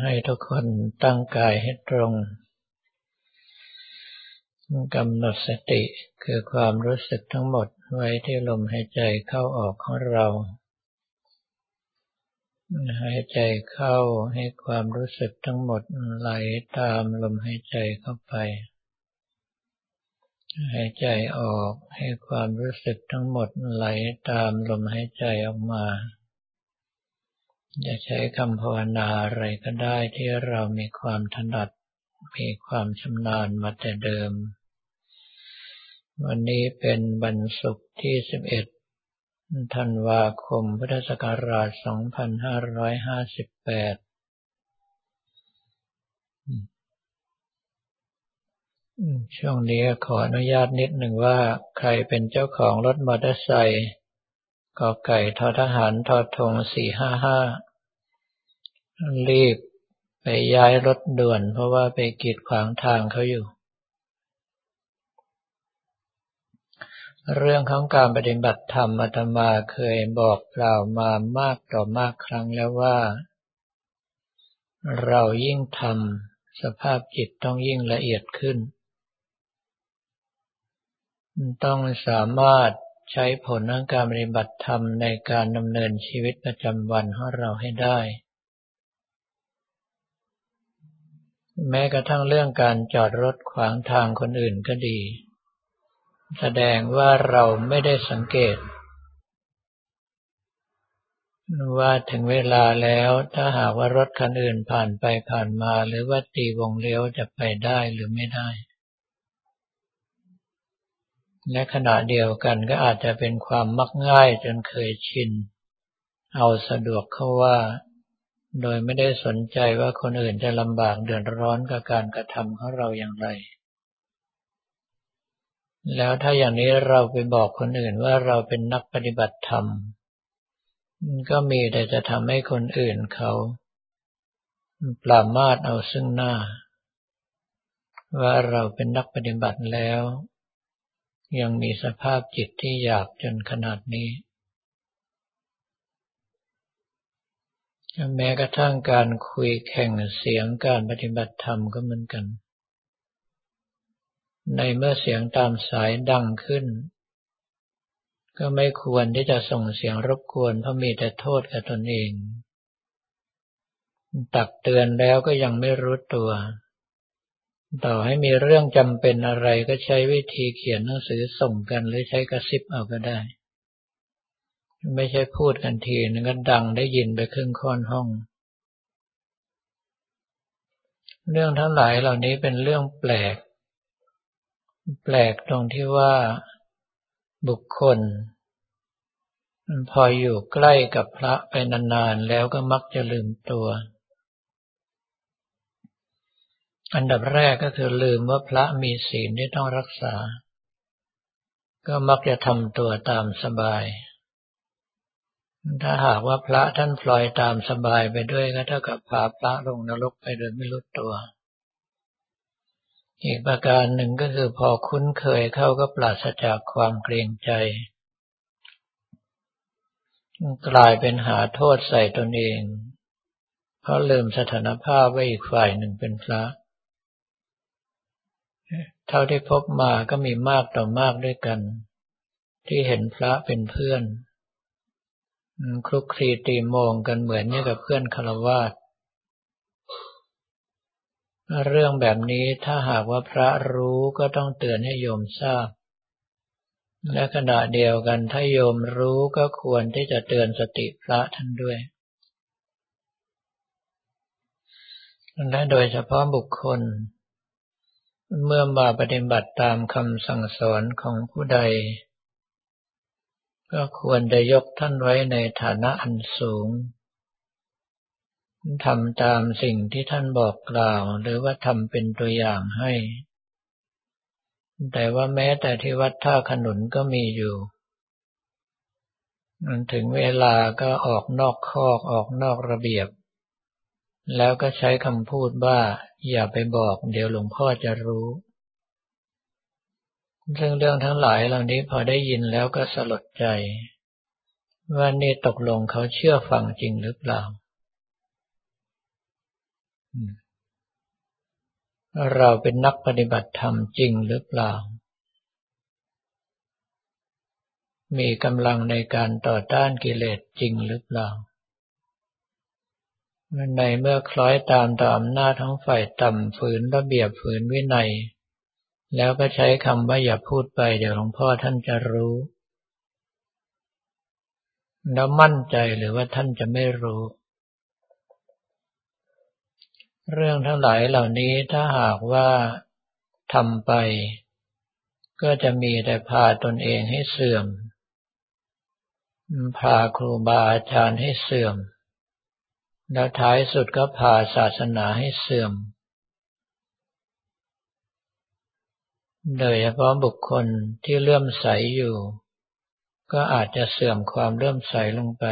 ให้ทุกคนตั้งกายให้ตรง กำหนดสติคือความรู้สึกทั้งหมดไว้ที่ลมหายใจเข้าออกของเราหายใจเข้าให้ความรู้สึกทั้งหมดไหลตามลมหายใจเข้าไป หายใจออกให้ความรู้สึกทั้งหมดไหลตามลมหายใจออกมา จะใช้คำภาวนาอะไรก็ได้ที่เรามีความถนัด มีความชำนาญมาแต่เดิม วันนี้เป็นบรรสุกที่ 11 ธันวาคม พุทธศักราช 2558 ช่วงนี้ขออนุญาตนิดหนึ่งว่าใครเป็นเจ้าของรถมอเตอร์ไซค์กอไก่ทอทหารทอทงสี่ห้าห้า รีบไปย้ายรถด่วน เพราะว่าไปกีดขวางทางเขาอยู่ เรื่องของการปฏิบัติธรรมอาตมาเคยบอกกล่าวมามากต่อมากครั้งแล้วว่า เรายิ่งทำสภาพจิตต้องยิ่งละเอียดขึ้น ต้องสามารถใช้ผลของการปฏิบัติธรรมในการดำเนินชีวิตประจำวันของเราให้ได้ แม้กระทั่งเรื่องการจอดรถขวางทางคนอื่นก็ดี แสดงว่าเราไม่ได้สังเกต ว่าถึงเวลาแล้วถ้าหากว่ารถคันอื่นผ่านไปผ่านมา หรือว่าตีวงเลี้ยวจะไปได้หรือไม่ได้และขณะเดียวกันก็อาจจะเป็นความมักง่ายจนเคยชิน เอาสะดวกเข้าว่า โดยไม่ได้สนใจว่าคนอื่นจะลำบากเดือดร้อนกับการกระทำของเราอย่างไร แล้วถ้าอย่างนี้เราไปบอกคนอื่นว่าเราเป็นนักปฏิบัติธรรม ก็มีแต่จะทำให้คนอื่นเขาปรามาสเอาซึ่งหน้า ว่าเราเป็นนักปฏิบัติแล้ว ยังมีสภาพจิตที่หยาบจนขนาดนี้ แม้กระทั่งการคุยแข่งเสียงการปฏิบัติธรรมก็เหมือนกัน ในเมื่อเสียงตามสายดังขึ้น ก็ไม่ควรที่จะส่งเสียงรบกวนเพราะมีแต่โทษกับตนเอง ตักเตือนแล้วก็ยังไม่รู้ตัว ต่อให้มีเรื่องจำเป็นอะไรก็ใช้วิธีเขียนหนังสือส่งกันหรือใช้กระซิบเอาก็ได้ ไม่ใช่พูดกันทีนึงก็ดังได้ยินไปครึ่งค่อนห้อง เรื่องทั้งหลายเหล่านี้เป็นเรื่องแปลก แปลกตรงที่ว่าบุคคลพออยู่ใกล้กับพระไปนานๆ แล้วก็มักจะลืมตัว อันดับแรกก็คือลืมว่าพระมีศีลที่ต้องรักษา ก็มักจะทำตัวตามสบาย ถ้าหากว่าพระท่านปล่อยตามสบายไปด้วยก็เท่ากับพาพระลงนรกไปโดยไม่รู้ตัว อีกประการหนึ่งก็คือพอคุ้นเคยเข้าก็ปราศจากความเกรงใจ กลายเป็นหาโทษใส่ตนเอง เพราะลืมสถานภาพว่าอีกฝ่ายหนึ่งเป็นพระ เท่าที่พบมาก็มีมากต่อมากด้วยกัน ที่เห็นพระเป็นเพื่อน คลุกคลีตีมองกันเหมือนนี่กับเพื่อนคารวาสเรื่องแบบนี้ถ้าหากว่าพระรู้ก็ต้องเตือนให้โยมทราบ และขณะเดียวกันถ้าโยมรู้ก็ควรที่จะเตือนสติพระท่านด้วย และโดยเฉพาะบุคคล เมื่อมาปฏิบัติตามคำสั่งสอนของผู้ใด ก็ควรจะยกท่านไว้ในฐานะอันสูงทำตามสิ่งที่ท่านบอกกล่าว หรือว่าทำเป็นตัวอย่างให้ แต่ว่าแม้แต่ที่วัดท่าขนุนก็มีอยู่ถึงเวลาก็ออกนอกคอกออกนอกระเบียบ แล้วก็ใช้คำพูดว่า อย่าไปบอก เดี๋ยวหลวงพ่อจะรู้ ซึ่งเรื่องทั้งหลายเหล่านี้พอได้ยินแล้วก็สลดใจ ว่านี่ตกลงเขาเชื่อฟังจริงหรือเปล่า เราเป็นนักปฏิบัติธรรมจริงหรือเปล่า มีกำลังในการต่อต้านกิเลสจริงหรือเปล่าในเมื่อคล้อยตามต่ออำนาจของฝ่ายต่ำฝืนระเบียบฝืนวินัย แล้วก็ใช้คำว่าอย่าพูดไปเดี๋ยวหลวงพ่อท่านจะรู้ แล้วมั่นใจหรือว่าท่านจะไม่รู้ เรื่องทั้งหลายเหล่านี้ถ้าหากว่าทำไป ก็จะมีแต่พาตนเองให้เสื่อม พาครูบาอาจารย์ให้เสื่อม แล้วท้ายสุดก็พาศาสนาให้เสื่อม โดยเฉพาะบุคคลที่เลื่อมใสอยู่ ก็อาจจะเสื่อมความเลื่อมใสลงไป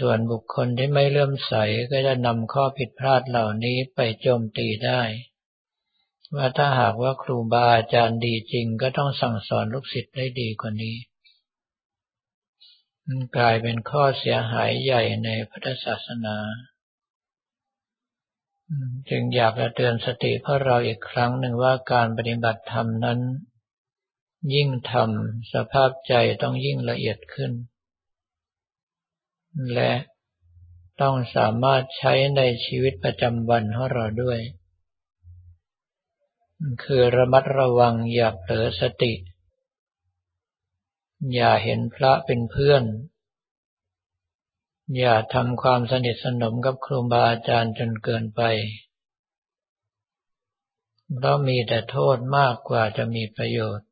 ส่วนบุคคลที่ไม่เลื่อมใสก็จะนำข้อผิดพลาดเหล่านี้ไปโจมตีได้ ว่าถ้าหากว่าครูบาอาจารย์ดีจริงก็ต้องสั่งสอนลูกศิษย์ได้ดีกว่านี้มันกลายเป็นข้อเสียหายใหญ่ในพุทธศาสนา จึงอยากจะเตือนสติพวกเราอีกครั้งหนึ่งว่าการปฏิบัติธรรมนั้น ยิ่งทำสภาพใจต้องยิ่งละเอียดขึ้น และต้องสามารถใช้ในชีวิตประจำวันของเราด้วย คือระมัดระวังอย่าเผลอสติ อย่าเห็นพระเป็นเพื่อน อย่าทำความสนิทสนมกับครูบาอาจารย์จนเกินไป เพราะมีแต่โทษมากกว่าจะมีประโยชน์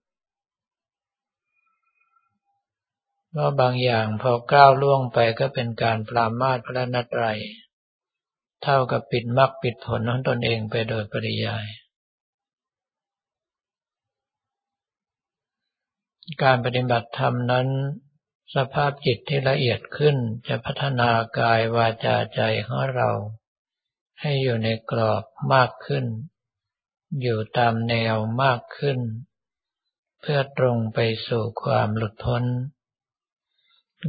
เพราะบางอย่างพอก้าวล่วงไปก็เป็นการปรามาสพระนัตรัย เท่ากับปิดมรรคปิดผลของตนเองไปโดยปริยาย การปฏิบัติธรรมนั้น สภาพจิตที่ละเอียดขึ้นจะพัฒนากายวาจาใจของเรา ให้อยู่ในกรอบมากขึ้น อยู่ตามแนวมากขึ้น เพื่อตรงไปสู่ความหลุดพ้น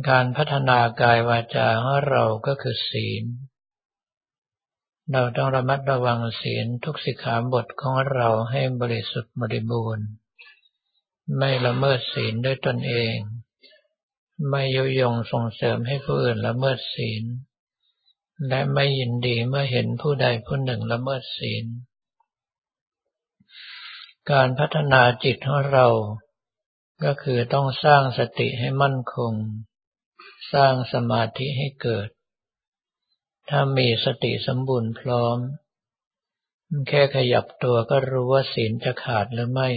การพัฒนากายวาจาของเราก็คือศีล เราต้องระมัดระวังศีลทุกสิกขาบทของเราให้บริสุทธิ์บริบูรณ์ ไม่ละเมิดศีลด้วยตนเอง ไม่ยุยงส่งเสริมให้ผู้อื่นละเมิดศีล และไม่ยินดีเมื่อเห็นผู้ใดผู้หนึ่งละเมิดศีล การพัฒนาจิตของเรา ก็คือต้องสร้างสติให้มั่นคง สร้างสมาธิให้เกิด ถ้ามีสติสมบูรณ์พร้อม แค่ขยับตัวก็รู้ว่าศีลจะขาดหรือไม่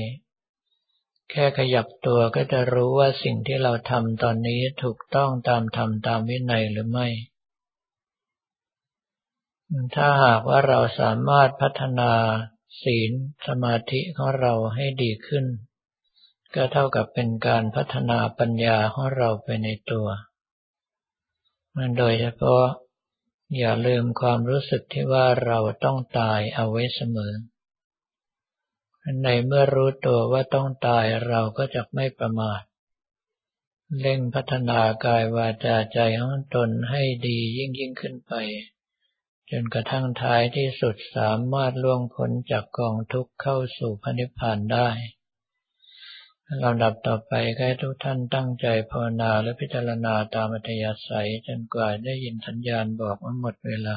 แค่ขยับตัวก็จะรู้ว่าสิ่งที่เราทำตอนนี้ถูกต้องตามธรรมตามวินัยหรือไม่ ถ้าหากว่าเราสามารถพัฒนาศีลสมาธิของเราให้ดีขึ้น ก็เท่ากับเป็นการพัฒนาปัญญาของเราไปในตัวมันโดยเฉพาะอย่าลืมความรู้สึกที่ว่าเราต้องตายเอาไว้เสมอ ในเมื่อรู้ตัวว่าต้องตายเราก็จะไม่ประมาทเร่งพัฒนากายวาจาใจของตนให้ดียิ่งยิ่งขึ้นไป จนกระทั่งท้ายที่สุดสามารถล่วงพ้นจากกองทุกข์เข้าสู่พระนิพพานได้ลำดับต่อไปให้ทุกท่านตั้งใจภาวนาและพิจารณาตามอัธยาศัยจนกว่าได้ยินสัญญาณบอกว่าหมดเวลา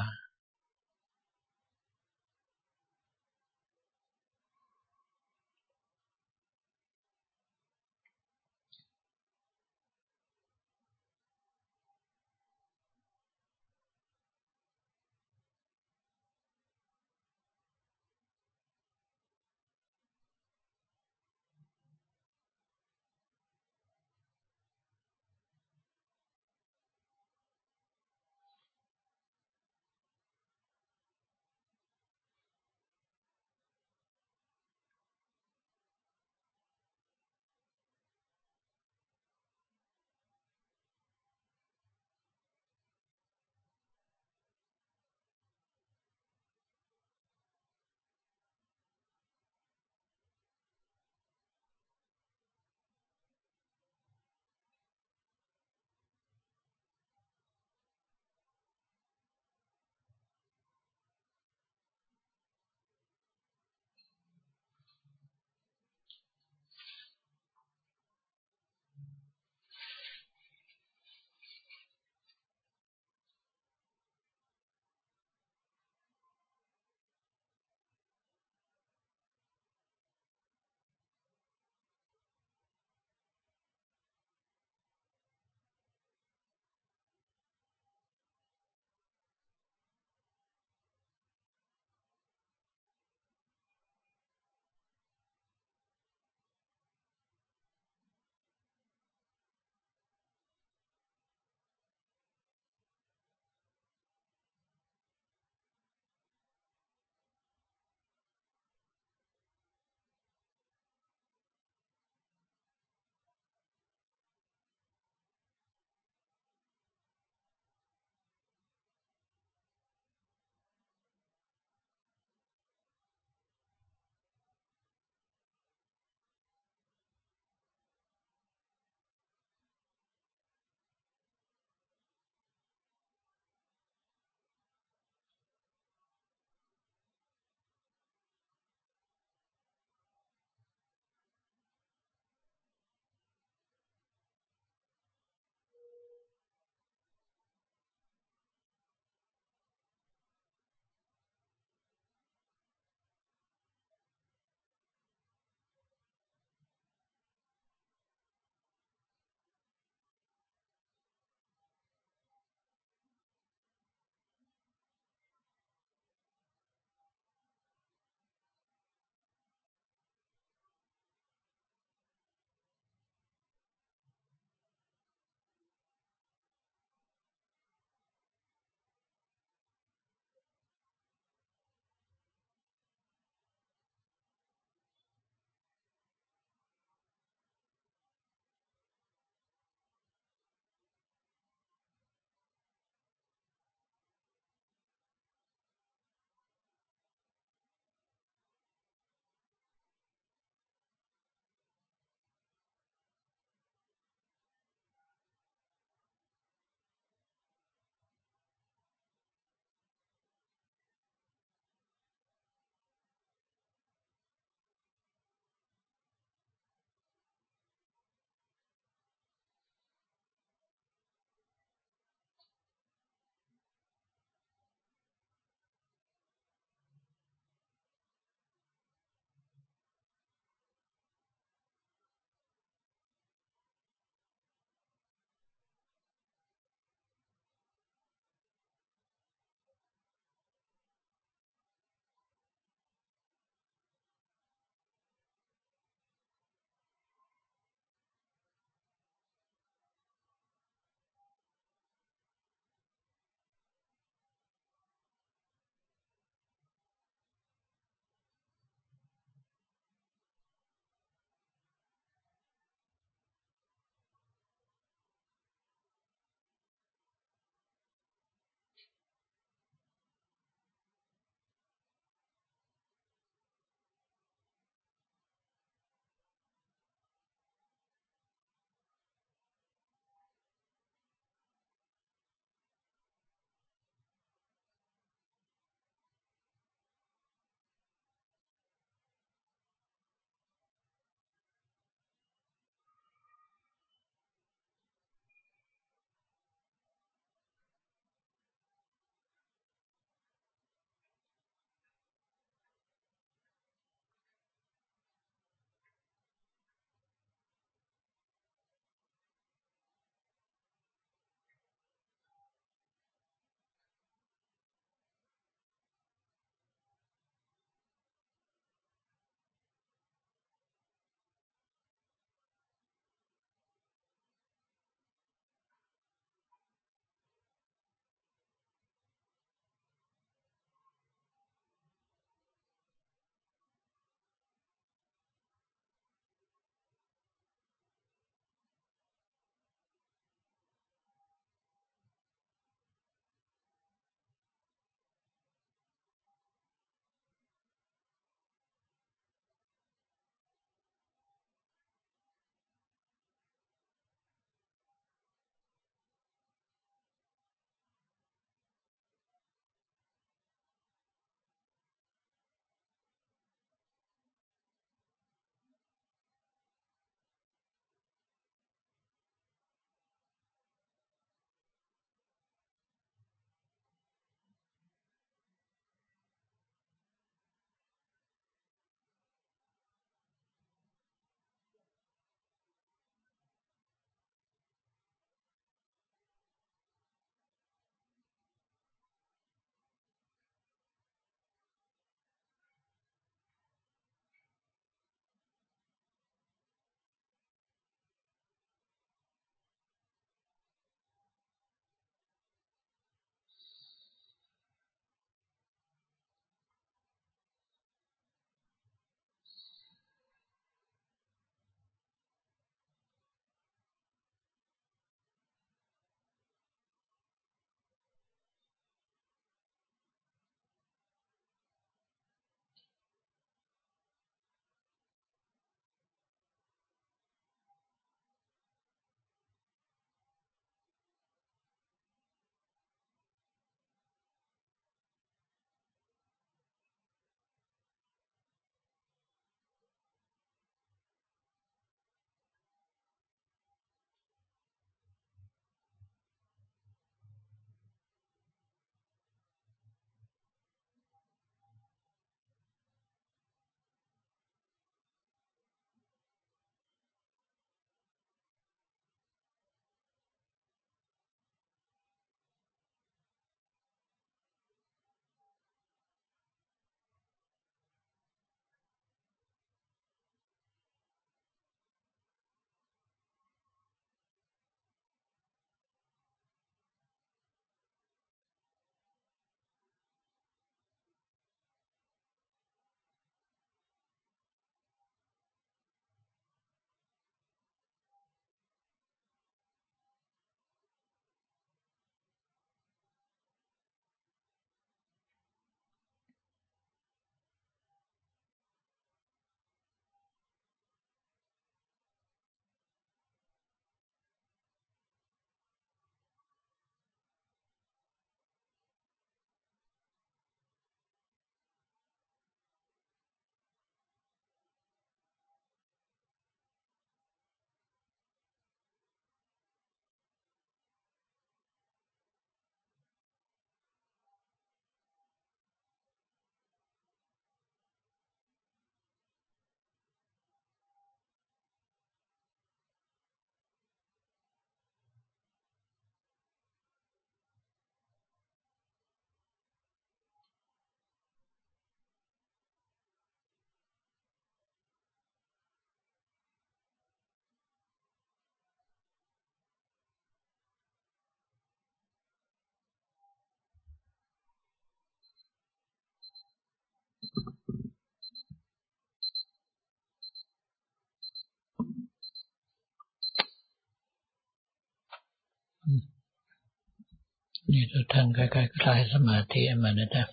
นี่ทุกท่านค่อยๆคลายสมาธิมานะจ๊ะ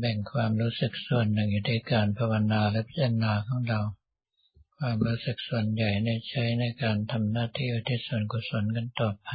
แบ่งความรู้สึกส่วนหนึ่งอยู่ในการภาวนาและพิจารณาของเรา ความรู้สึกส่วนใหญ่ในใช้ในการทำหน้าที่อุทิศส่วนกุศลกันต่อไป